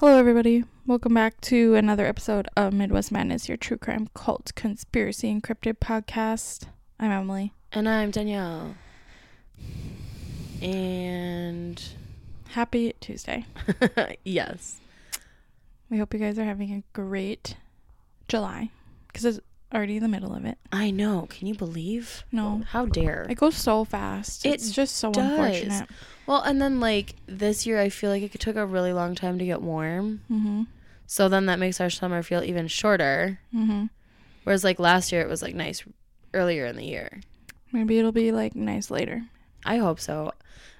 Hello, everybody. Welcome back to another episode of Midwest Madness, your true crime cult conspiracy encrypted podcast. I'm Emily. And I'm Danielle. And Happy Tuesday. yes. We hope you guys are having a great July because it's already in the middle of it. I know. Can you believe? No. How dare? It goes so fast. It it's just so does. unfortunate. Well, and then like this year, I feel like it took a really long time to get warm. Mm-hmm. So then that makes our summer feel even shorter. Mm-hmm. Whereas like last year, it was like nice earlier in the year. Maybe it'll be like nice later. I hope so.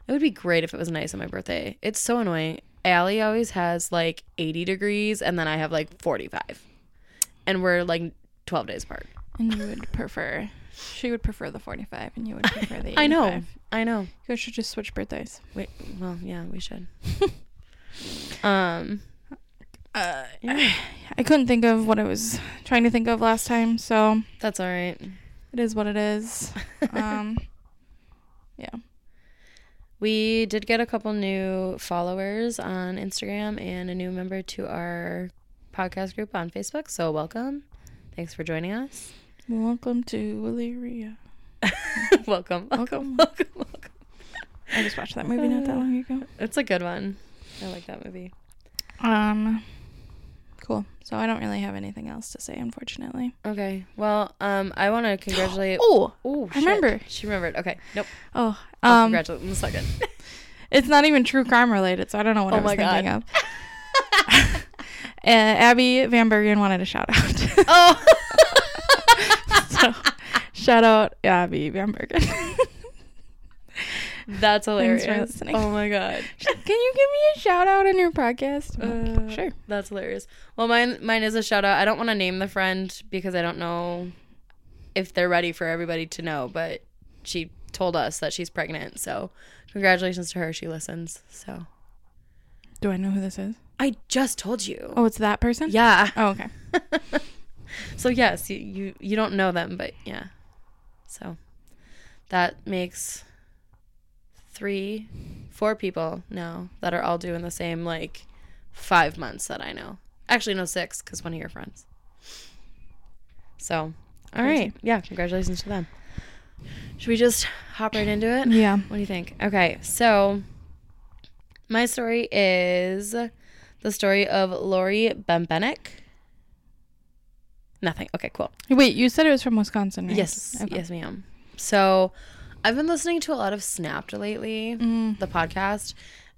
It would be great if it was nice on my birthday. It's so annoying. Allie always has like 80 degrees, and then I have like 45. And we're like 12 days apart. And you would prefer, she would prefer the 45 and you would prefer the 85. I know. I know. You guys should just switch birthdays. Wait, well, yeah, we should. um, Uh, Yeah. I couldn't think of what I was trying to think of last time, so that's all right. it is what it is. Um, yeah. We did get a couple new followers on Instagram and a new member to our podcast group on Facebook. So welcome. Thanks for joining us. Welcome to Illyria. welcome. Welcome. Welcome. Welcome. I just watched that movie not that long ago. It's a good one. I like that movie. Um, cool. So I don't really have anything else to say, unfortunately. Okay. Well, um, I want to congratulate. Oh, Oh, I remember. She remembered. Okay. Nope. oh, I'll um, congratulate in a second. it's not even true crime related, so I don't know what Oh I was my thinking God. of. uh, Abby Van Bergen wanted a shout out. oh. so shout out Abby Van Bergen. That's hilarious. listening. Oh my god. Can you give me a shout out on your podcast? I'm like, Uh, sure. That's hilarious. Well, mine mine is a shout out. I don't want to name the friend because I don't know if they're ready for everybody to know, but she told us that she's pregnant. So, congratulations to her. She listens. So, Do I know who this is? I just told you. Oh, it's that person? Yeah. Oh, okay. So, yes, you, you you don't know them, but yeah. So, that makes three, four people now that are all doing the same like 5 months that I know. Actually, no, 6 cuz one of your friends. So, all right. Yeah, congratulations to them. Should we just hop right into it? Yeah. What do you think? Okay, so my story is the story of Laurie Bembenek. Nothing. Okay, cool. Wait, you said it was from Wisconsin, right? Yes, Okay. yes, ma'am. So I've been listening to a lot of Snapped lately, Mm. the podcast,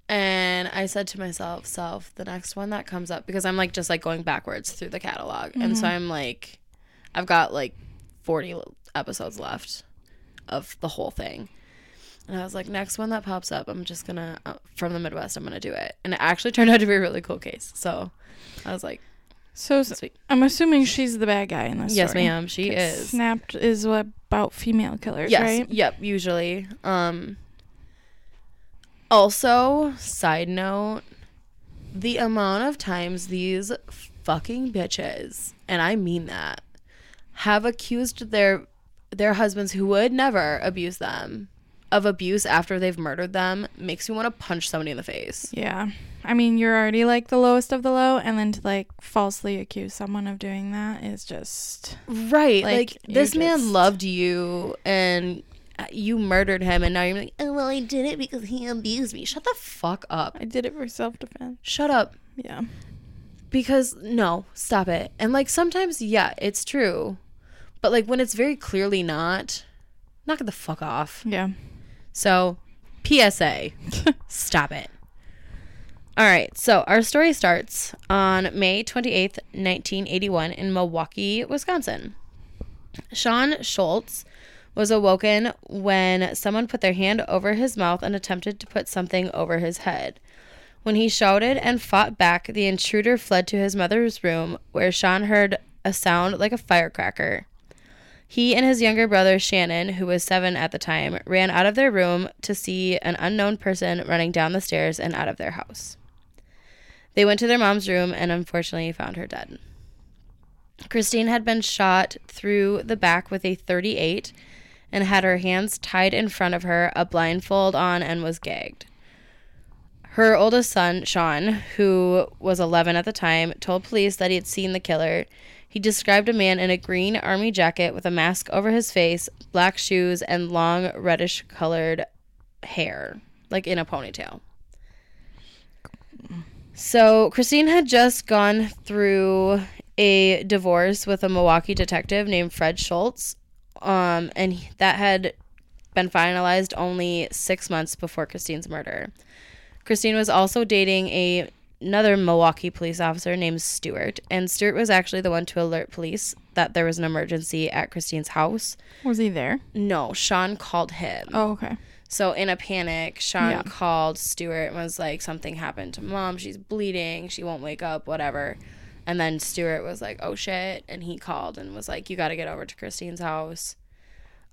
and I said to myself, self, the next one that comes up because I'm like just like going backwards through the catalog, and so I'm like, I've got like 40 episodes left of the whole thing. And I was like, next one that pops up, I'm just gonna uh, from the Midwest, I'm gonna do it. And it actually turned out to be a really cool case. So I was like, So sweet. I'm assuming she's the bad guy in this Yes, story. ma'am, she is. Snapped is what about female killers, Yes. right? Yep. Usually. Um. Also, side note, the amount of times these fucking bitches, and I mean that, have accused their their husbands who would never abuse them of abuse after they've murdered them makes me want to punch somebody in the face. Yeah. I mean, you're already like the lowest of the low, and then to like falsely accuse someone of doing that is just. Right. Like, Like, this man loved you and uh, you murdered him and now you're like, "Oh, well, I did it because he abused me." Shut the fuck up. I did it for self defense. Shut up. Yeah. because no stop it and like sometimes yeah it's true but like when it's very clearly not knock it the fuck off Yeah. So psa stop it. All right so our story starts on may 28th 1981 in milwaukee wisconsin. Sean schultz was awoken when someone put their hand over his mouth and attempted to put something over his head. When he shouted and fought back, the intruder fled to his mother's room, where Sean heard a sound like a firecracker. He and his younger brother, Shannon, who was seven at the time, ran out of their room to see an unknown person running down the stairs and out of their house. They went to their mom's room and unfortunately found her dead. Christine had been shot through the back with a 38 and had her hands tied in front of her, a blindfold on, and was gagged. Her oldest son, Sean, who was 11 at the time, told police that he had seen the killer. He described a man in a green army jacket with a mask over his face, black shoes, and long reddish colored hair, like in a ponytail. So, Christine had just gone through a divorce with a Milwaukee detective named Fred Schultz, um, and that had been finalized only six months before Christine's murder. Christine was also dating a another Milwaukee police officer named Stuart, and Stuart was actually the one to alert police that there was an emergency at Christine's house. Was he there? No, Sean called him. Oh, okay. So in a panic, Sean Yeah. called Stuart and was like, "Something happened to mom. She's bleeding. She won't wake up. Whatever." And then Stuart was like, "Oh shit!" And he called and was like, "You got to get over to Christine's house."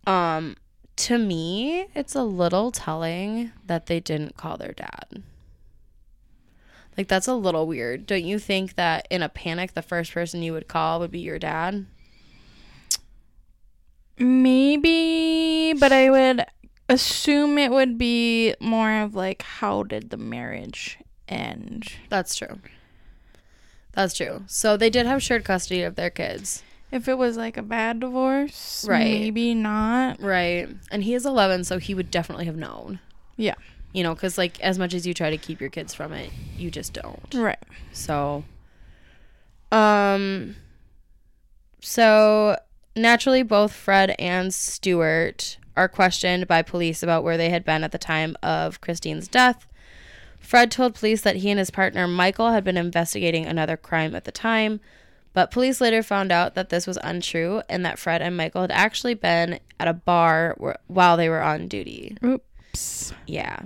Um, to me, it's a little telling that they didn't call their dad. Like that's a little weird. Don't you think that in a panic, the first person you would call would be your dad? Maybe, but I would assume it would be more of like, how did the marriage end? That's true. That's true. So they did have shared custody of their kids. If it was like a bad divorce, Right. maybe not. Right. And he is 11, so he would definitely have known. Yeah. You know, because, like, as much as you try to keep your kids from it, you just don't. Right. So, um, so naturally, both Fred and Stuart are questioned by police about where they had been at the time of Christine's death. Fred told police that he and his partner Michael had been investigating another crime at the time, but police later found out that this was untrue and that Fred and Michael had actually been at a bar wh- while they were on duty. Oops. Yeah.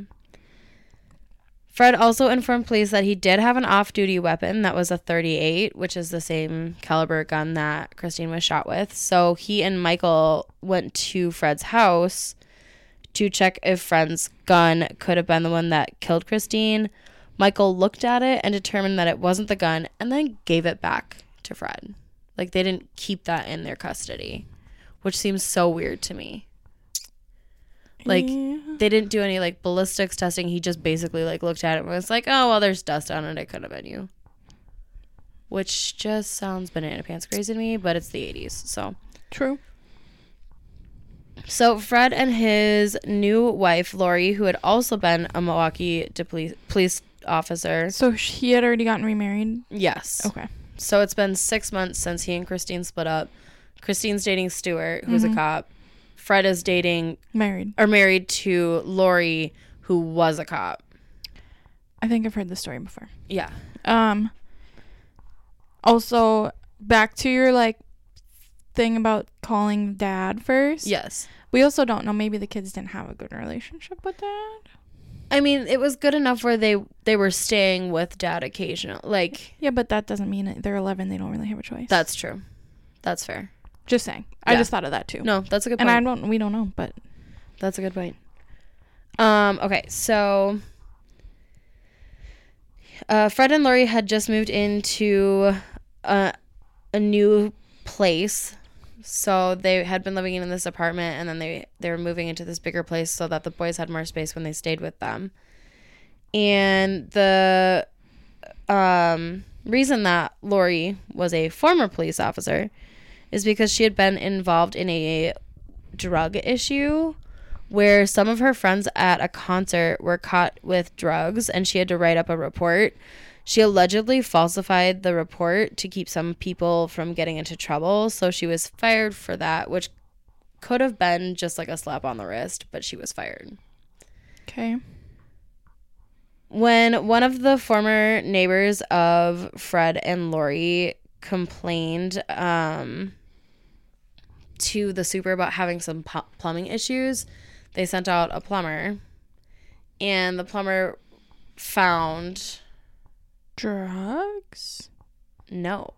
Fred also informed police that he did have an off duty weapon that was a 38, which is the same caliber gun that Christine was shot with. So he and Michael went to Fred's house to check if Fred's gun could have been the one that killed Christine. Michael looked at it and determined that it wasn't the gun and then gave it back to Fred. Like they didn't keep that in their custody, which seems so weird to me. Like Yeah. they didn't do any like ballistics testing. He just basically like looked at it and was like, "Oh well, there's dust on it. It could have been you." Which just sounds banana pants crazy to me, but it's the '80s, so. True. So Fred and his new wife Laurie, who had also been a Milwaukee de- police police officer, So he had already gotten remarried. yes. Okay. So it's been six months since he and Christine split up. Christine's dating Stuart, who's a mm-hmm. cop. Fred is dating Married. or married to Laurie, who was a cop. I think I've heard this story before. Yeah. Um. Also, back to your like thing about calling dad first. Yes. We also don't know. Maybe the kids didn't have a good relationship with dad. I mean, it was good enough where they they were staying with dad occasionally. Like Yeah, but that doesn't mean. They're 11. They don't really have a choice. that's true. That's fair. Just saying. I Yeah. just thought of that too. No, that's a good point. and. I don't. We don't know, but that's a good point. Um. Okay. So. Uh, Fred and Laurie had just moved into a, a new place. So they had been living in this apartment and then they, they were moving into this bigger place so that the boys had more space when they stayed with them. And the um, reason that Laurie was a former police officer is because she had been involved in a drug issue where some of her friends at a concert were caught with drugs and she had to write up a report. She allegedly falsified the report to keep some people from getting into trouble, so she was fired for that, which could have been just like a slap on the wrist, but she was fired. okay. When one of the former neighbors of Fred and Laurie complained um, to the super about having some pu- plumbing issues, they sent out a plumber, and the plumber found Drugs. no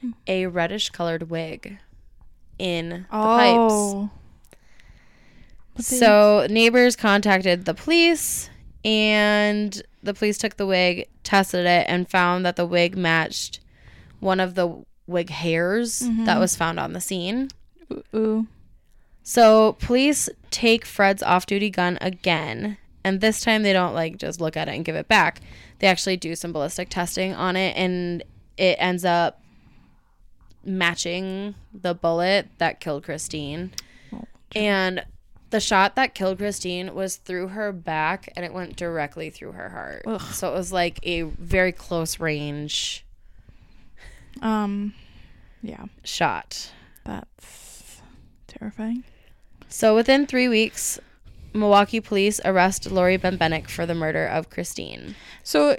hmm. a reddish colored wig in the oh. pipes. Oh. So neighbors contacted the police, and the police took the wig, tested it, and found that the wig matched one of the wig hairs mm-hmm. that was found on the scene. Ooh, ooh. So police take Fred's off-duty gun again, And this time they don't like just look at it and give it back. They actually do some ballistic testing on it and it ends up matching the bullet that killed Christine. Oh, And the shot that killed Christine was through her back and it went directly through her heart. Ugh. So it was like a very close range Um, yeah, shot. that's terrifying. So within three weeks, Milwaukee police arrest Laurie Bembenek for the murder of Christine. So,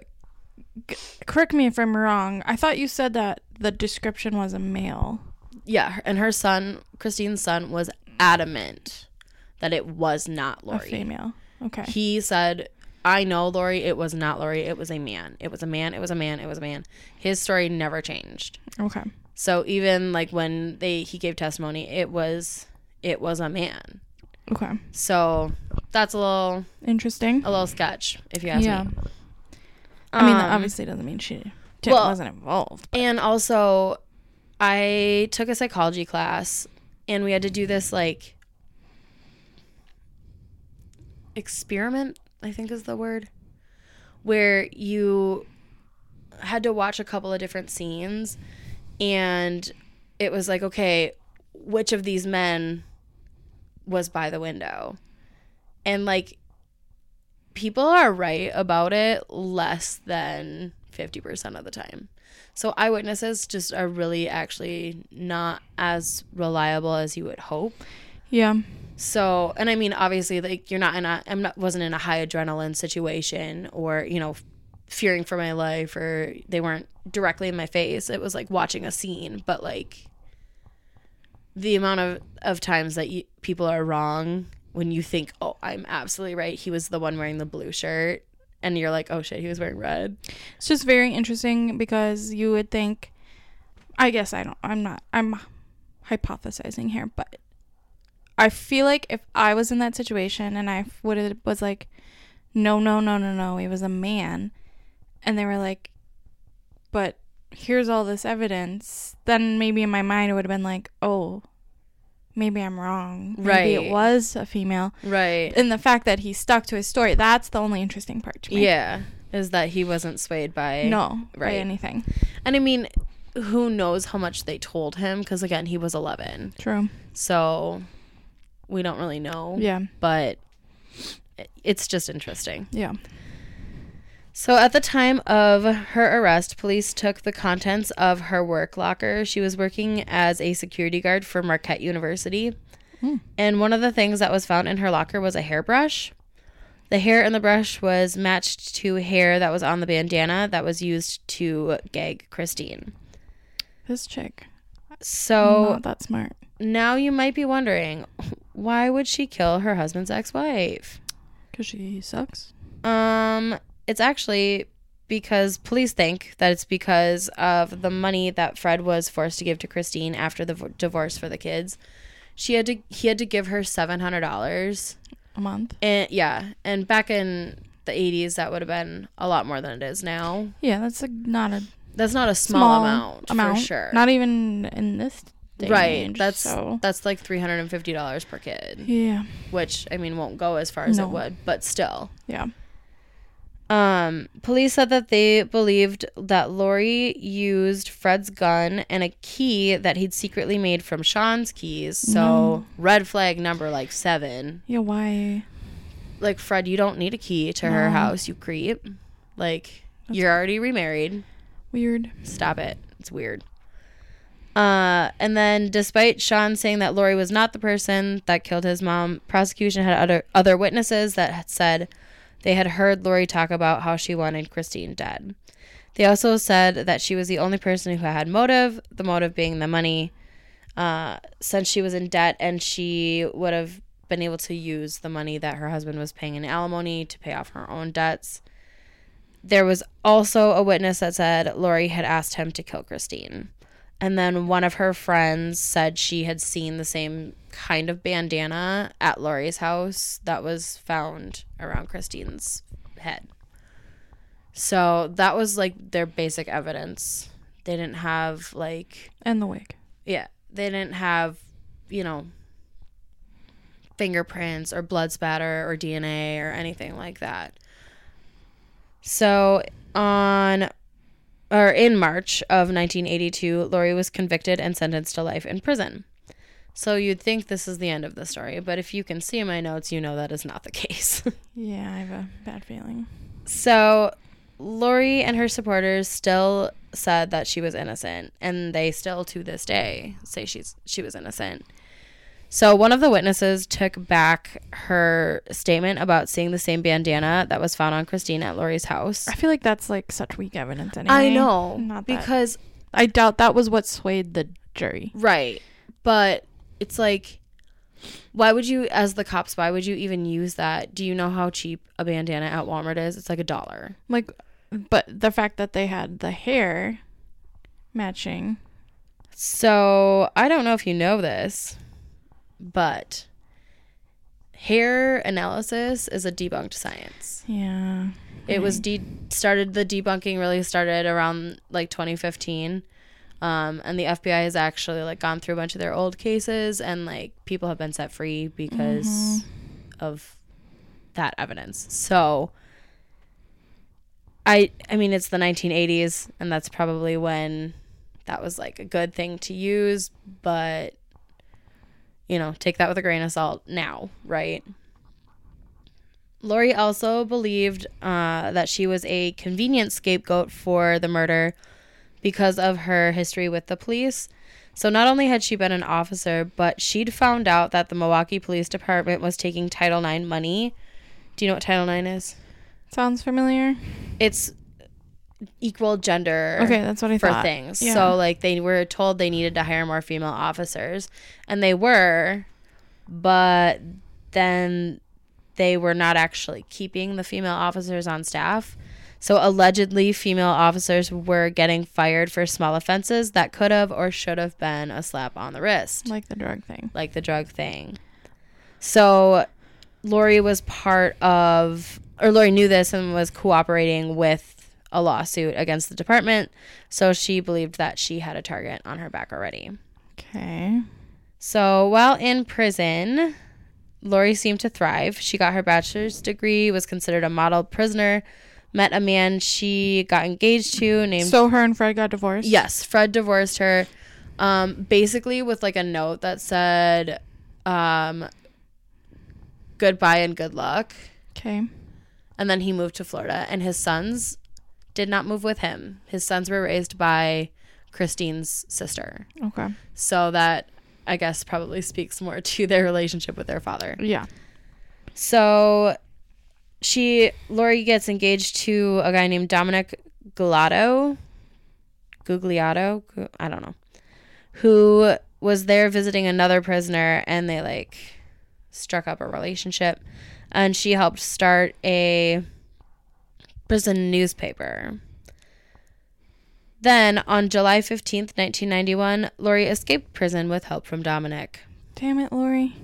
g- correct me if I'm wrong. I thought you said that the description was a male. Yeah, and her son, Christine's son, was adamant that it was not A Laurie. female. Okay. He said, I know Laurie, it was not Laurie, it was a man. It was a man, it was a man, it was a man. His story never changed. Okay. So even like when they he gave testimony, it was it was a man. Okay. So that's a little Interesting. a little sketch, if you ask Yeah. me. I mean, that Um, obviously doesn't mean she well- wasn't involved. And also, I took a psychology class and we had to do this like experiment, I think is the word, where you had to watch a couple of different scenes and it was like, okay, which of these men was by the window? And like, people are right about it less than 50% of the time. So eyewitnesses just are really actually not as reliable as you would hope. Yeah. So, and I mean, obviously, like you're not in a, I'm not, wasn't in a high adrenaline situation or you know, fearing for my life or they weren't directly in my face. It was like watching a scene, but like the amount of of times that you, people are wrong when you think, oh, I'm absolutely right. He was the one wearing the blue shirt, and you're like, oh shit, he was wearing red. It's just very interesting because you would think I guess I don't I'm not I'm hypothesizing here, but I feel like if I was in that situation and I would have was like no no no no no he was a man and they were like but here's all this evidence then maybe in my mind it would have been like oh maybe I'm wrong maybe Right. it was a female Right. and the fact that he stuck to his story that's the only interesting part to me Yeah, is that he wasn't swayed by no by Right. anything And I mean, who knows how much they told him? Because again, he was 11, true so we don't really know. yeah But it's just interesting. yeah So at the time of her arrest, police took the contents of her work locker. She was working as a security guard for Marquette University. Hmm. And one of the things that was found in her locker was a hairbrush. The hair in the brush was matched to hair that was on the bandana that was used to gag Christine. This chick. So not that smart. now you might be wondering why would she kill her husband's ex-wife? Because she sucks. Um, it's actually because police think that it's because of the money that Fred was forced to give to Christine after the v- divorce for the kids. She had to he had to give her seven hundred dollars, A month. and yeah, and back in the eighties, that would have been a lot more than it is now. Yeah, that's a, not a That's not a small, amount, for sure. Not even in this day right. age, that's so. that's like three hundred and fifty dollars per kid, Yeah. which I mean won't go as far as No. it would, but still. Yeah. Um, police said that they believed that Laurie used Fred's gun and a key that he'd secretly made from Sean's keys. So red flag number like seven. Yeah. Why? Like Fred, you don't need a key to her house, you creep. Like you're already remarried. Weird. Stop it. It's weird. Uh, and then, despite Sean saying that Laurie was not the person that killed his mom, prosecution had other other witnesses that had said they had heard Laurie talk about how she wanted Christine dead. They also said that she was the only person who had motive, the motive being the money, uh, since she was in debt and she would have been able to use the money that her husband was paying in alimony to pay off her own debts. There was also a witness that said Laurie had asked him to kill Christine. And then one of her friends said she had seen the same kind of bandana at Laurie's house that was found around Christine's head. So that was like their basic evidence. They didn't have like And the wig. yeah, they didn't have, you know, fingerprints or blood spatter or DNA or anything like that. So on or in March of 1982, Laurie was convicted and sentenced to life in prison. So you'd think this is the end of the story, but if you can see my notes, you know that is not the case. Yeah, I have a bad feeling. so Laurie and her supporters still said that she was innocent, and they still to this day say she's she was innocent. So one of the witnesses took back her statement about seeing the same bandana that was found on Christine at Laurie's house. I feel like that's like such weak evidence anyway. I know Not that- because I doubt that was what swayed the jury. right, but it's like why would you as the cops why would you even use that? Do you know how cheap a bandana at Walmart is? It's like a dollar. Like, but the fact that they had the hair matching. So I don't know if you know this, but hair analysis is a debunked science. Yeah. It was de- started the debunking really started around like 2015. Um, and the FBI has actually like gone through a bunch of their old cases and like people have been set free because of that evidence. So I I mean it's the 1980s and that's probably when that was like a good thing to use, but you know, take that with a grain of salt now, right? Laurie also believed uh, that she was a convenient scapegoat for the murder because of her history with the police. So not only had she been an officer, but she'd found out that the Milwaukee Police Department was taking Title IX money. Do you know what Title IX is? Sounds familiar. It's equal gender Okay, that's what I for thought. things. Yeah. So like they were told they needed to hire more female officers and they were but then they were not actually keeping the female officers on staff. So allegedly female officers were getting fired for small offenses that could have or should have been a slap on the wrist like the drug thing. like the drug thing. So Laurie was part of, or Laurie knew this and was cooperating with a lawsuit against the department. So she believed that she had a target on her back already. Okay. So while in prison, Laurie seemed to thrive. She got her bachelor's degree, was considered a model prisoner, met a man she got engaged to named So her and Fred got divorced. Yes, Fred divorced her, um, basically with like a note that said, um, "Goodbye and good luck." Okay. And then he moved to Florida, and his sons did not move with him. His sons were raised by Christine's sister, Okay. so that I guess probably speaks more to their relationship with their father. Yeah. So she Laurie gets engaged to a guy named Dominic Gulato. Gugliatto, I don't know. Who was there visiting another prisoner and they like struck up a relationship and she helped start a prison newspaper. Then on July 15th, 1991, Laurie escaped prison with help from Dominic. Damn it, Laurie.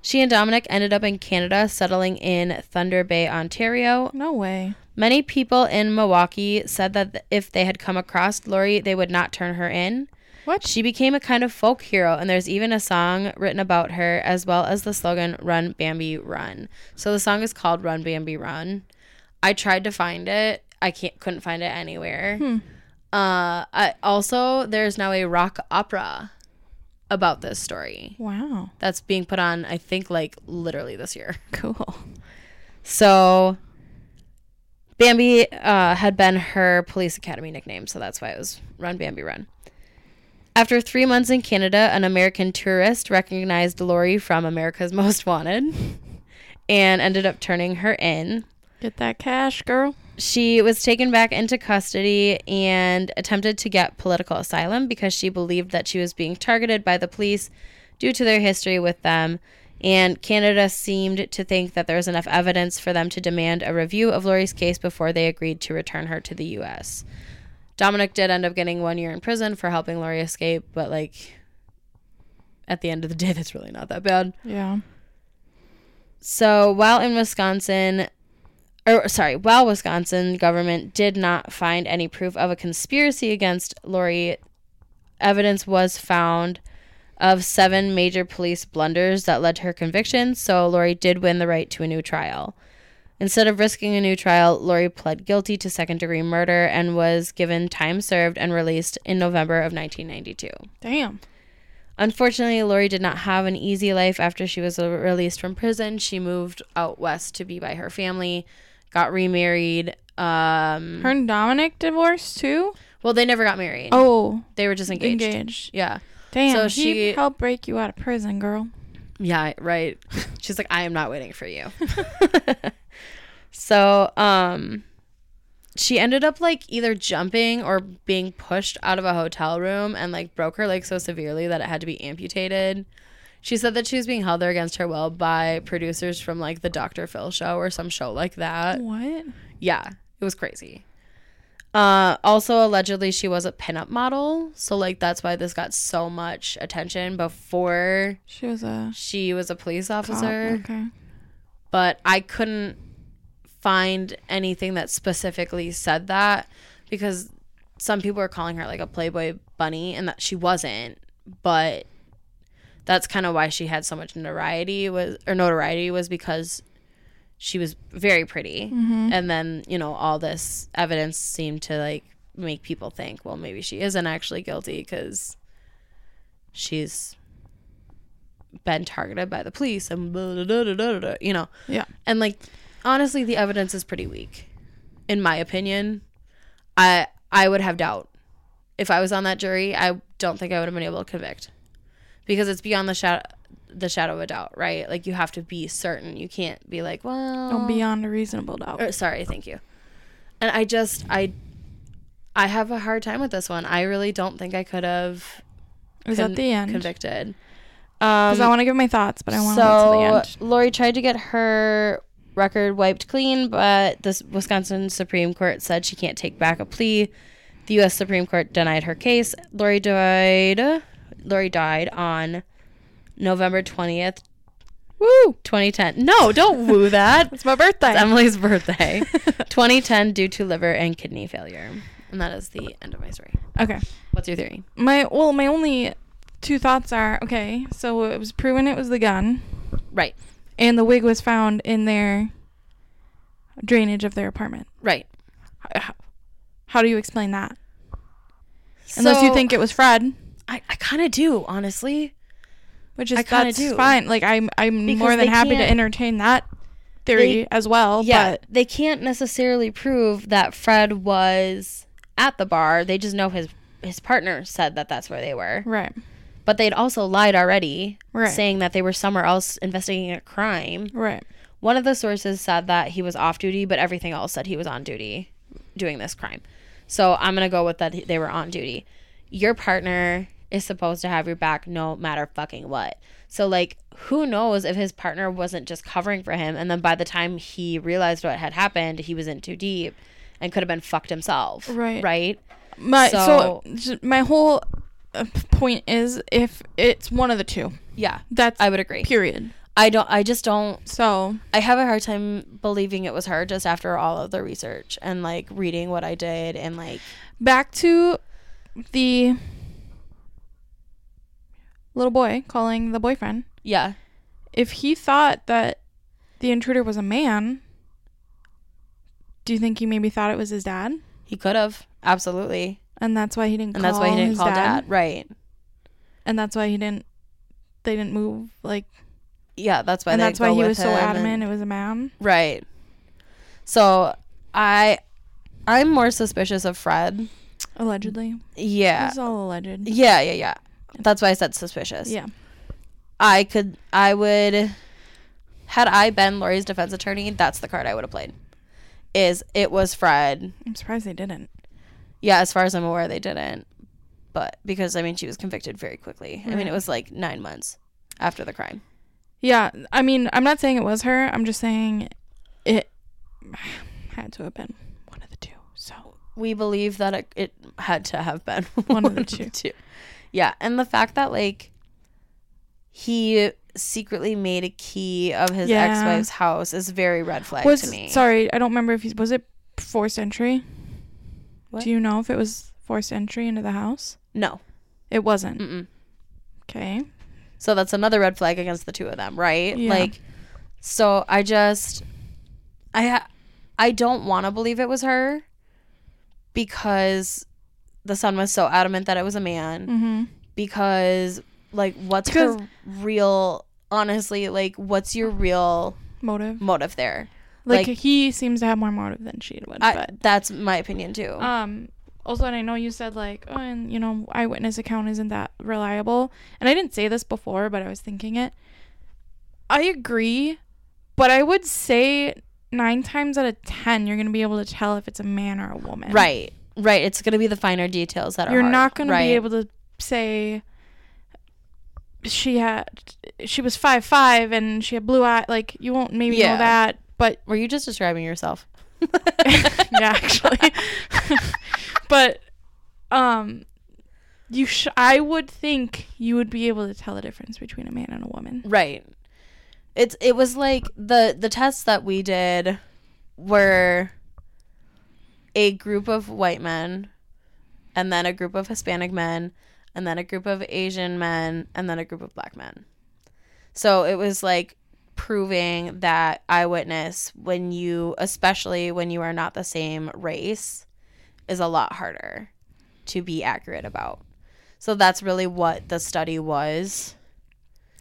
She and Dominic ended up in Canada, settling in Thunder Bay, Ontario. No way. Many people in Milwaukee said that if they had come across Laurie, they would not turn her in. What? She became a kind of folk hero, and there's even a song written about her, as well as the slogan "Run Bambi Run." So the song is called "Run Bambi Run." I tried to find it, I can't couldn't find it anywhere. Uh, I, also, there's now a rock opera about this story Wow. that's being put on. I think like literally this year. Cool. So Bambi uh, had been her police academy nickname, so that's why it was Run Bambi Run. After three months in Canada, an American tourist recognized Laurie from America's Most Wanted and ended up turning her in. Get that cash, girl. She was taken back into custody and attempted to get political asylum because she believed that she was being targeted by the police due to their history with them. And Canada seemed to think that there was enough evidence for them to demand a review of Laurie's case before they agreed to return her to the U.S. Dominic did end up getting one year in prison for helping Laurie escape, but like at the end of the day, that's really not that bad. Yeah. So while in Wisconsin, or sorry, while Wisconsin government did not find any proof of a conspiracy against Laurie, evidence was found of seven major police blunders that led to her conviction, so Laurie did win the right to a new trial. Instead of risking a new trial, Laurie pled guilty to second degree murder and was given time served and released in November of 1992. Damn. Unfortunately, Laurie did not have an easy life after she was released from prison. She moved out west to be by her family, got remarried. Um, Her and Dominic divorced too? well, they never got married. Oh, they were just engaged. engaged. Yeah. Damn. So she helped break you out of prison, girl. Yeah, right. She's like, I am not waiting for you. so, um, she ended up like either jumping or being pushed out of a hotel room and like broke her leg so severely that it had to be amputated. She said that she was being held there against her will by producers from like the Dr. Phil show or some show like that. What? Yeah, it was crazy. Uh, also, allegedly, she was a pinup model. So, like, that's why this got so much attention before She was a she was a police cop. officer. Okay. But I couldn't find anything that specifically said that because some people are calling her like a Playboy bunny and that she wasn't. But that's kind of why she had so much notoriety was or notoriety was because she was very pretty. Mm-hmm. and then you know all this evidence seemed to like make people think well maybe she isn't actually guilty because she's been targeted by the police and blah, blah, blah, you know? Yeah. and like honestly the evidence is pretty weak in my opinion. I i would have doubt. If i was on that jury i don't think i would have been able to convict because it's beyond the shadow the shadow of a doubt right like you have to be certain you can't be like well Oh, beyond a reasonable doubt. or, sorry thank you and i just i i have a hard time with this one i really don't think i could have was con- at the end. convicted Because I um want to give my thoughts, but I want to wait till the end. so end. laurie tried to get her record wiped clean but the wisconsin supreme court said she can't take back a plea the u.s supreme court denied her case laurie died laurie died on november 20th Woo! 2010 no don't woo that It's my birthday. It's Emily's birthday. 2010 due to liver and kidney failure. And that is the end of my story. okay. What's your theory? My well, my only two thoughts are okay. So it was proven it was the gun, Right. and the wig was found in their drainage of their apartment. Right. How, how do you explain that? Unless you think it was Fred, I, I kind of do, honestly. which is I kinda that's do. fine. Like I'm I'm Because more than they happy to can't- entertain that theory They- as well. Yeah. But they can't necessarily prove that Fred was at the bar. They just know his his partner said that that's where they were. right, But they'd also lied already, Right. saying that they were somewhere else investigating a crime. right, One of the sources said that he was off duty, but everything else said he was on duty doing this crime. So I'm going to go with that he- they were on duty. Your partner is supposed to have your back no matter fucking what. So, like, who knows if his partner wasn't just covering for him, and then by the time he realized what had happened, he was in too deep and could have been fucked himself. Right. Right? My So- so, my whole uh, point is if it's one of the two, Yeah. that's I would agree. period. I don't, I just don't So I have a hard time believing it was her just after all of the research and like reading what I did and like back to the little boy calling the boyfriend. yeah If he thought that the intruder was a man, do you think he maybe thought it was his dad? he could have absolutely And that's why he didn't and call that's why he didn't his call dad. right And that's why he didn't they didn't move like yeah that's why and they that's why go he with was so him adamant and- it was a man. right so I I'm more suspicious of Fred Allegedly. yeah It's all alleged. yeah yeah yeah that's why I said suspicious Yeah. I could I would had I been Laurie's defense attorney that's the card I would have played is it was Fred I'm surprised they didn't. Yeah, as far as I'm aware, they didn't. But because I mean, she was convicted very quickly. I mean, it was like nine months after the crime. Yeah, I mean, I'm not saying it was her. I'm just saying it had to have been one of the two. So We believe that it, it had to have been One of the two. Yeah, and the fact that like he secretly made a key of his Yeah. ex-wife's house is very red flag was to me. sorry, I don't remember if he was it forced entry. What? Do you know if it was forced entry into the house? No. It wasn't. Mm-mm. Okay. So that's another red flag against the two of them, right? Yeah. Like so I just I ha- I don't want to believe it was her because the son was so adamant that it was a man Mm-hmm. because like what's Because- her real honestly like what's your real Motive. motive there? Like, Like- he seems to have more motive than she would. I, but that's my opinion too. um, also, and I know you said like, oh, and you know, eyewitness account isn't that reliable. And I didn't say this before, but I was thinking it. I agree, but I would say nine times out of ten, you're gonna be able to tell if it's a man or a woman. right. Right. It's going to be the finer details that are You're not gonna right? be able to say she had she was five five and she had blue eye. Like you won't maybe Yeah. know that, but Were you just describing yourself? yeah, actually. but um you sh- I would think you would be able to tell the difference between a man and a woman. Right. It's it was like the the tests that we did were a group of white men and then a group of Hispanic men and then a group of Asian men and then a group of black men. So it was like proving that eyewitness when you especially when you are not the same race is a lot harder to be accurate about. So that's really what the study was.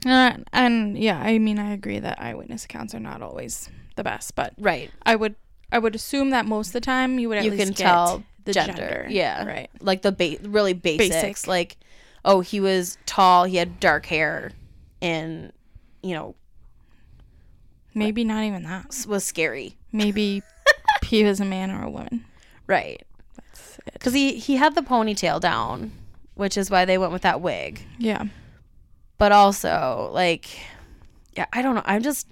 Uh, and yeah, I mean I agree that eyewitness accounts are not always the best, but Right. I would I would assume that most of the time you would at You least can get tell the gender. gender. Yeah. Right. like the ba- really basics Basic. like oh he was tall he had dark hair and you know Maybe not even that. was scary Maybe he was a man or a woman. right That's it. because he he had the ponytail down which is why they went with that wig Yeah. But also like yeah i don't know i'm just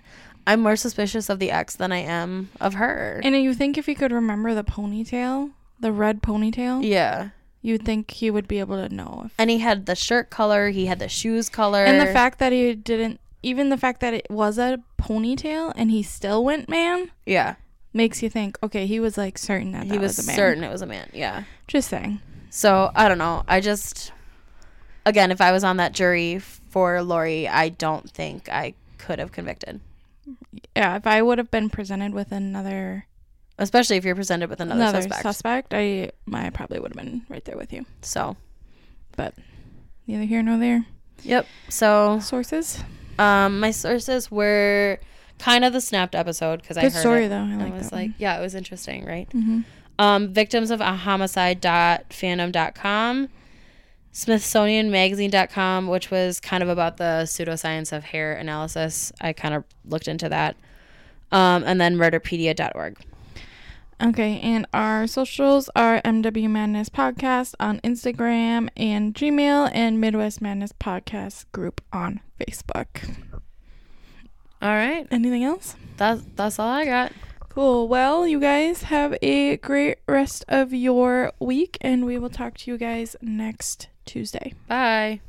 i'm more suspicious of the ex than i am of her And you think if he could remember the ponytail, the red ponytail, yeah you'd think he would be able to know. If, and he had the shirt color he had the shoes color and the fact that he didn't, even the fact that it was a ponytail and he still went man, yeah makes you think, okay, he was like certain that, he that was, was, a man. certain it was a man yeah Just saying. So I don't know. I just, again, if I was on that jury for Laurie, I don't think I could have convicted. Yeah, if I would have been presented with another Especially if you're presented with another, another, suspect. suspect, I I probably would have been right there with you. so, but Neither here nor there. yep. So, Sources. um, my sources were kind of the snapped episode because I heard story it. though. I like I was like, yeah, it was interesting, right? mm-hmm. Um, victims of a homicide.fandom.com, Smithsonianmagazine.com, which was kind of about the pseudoscience of hair analysis. I kind of looked into that. Um, and then murderpedia.org. Okay, and our socials are MW Madness Podcast on Instagram and Gmail, and Midwest Madness Podcast group on Facebook. All right. Anything else? That's, that's all I got. Cool. Well, you guys have a great rest of your week, and we will talk to you guys next Tuesday. Bye.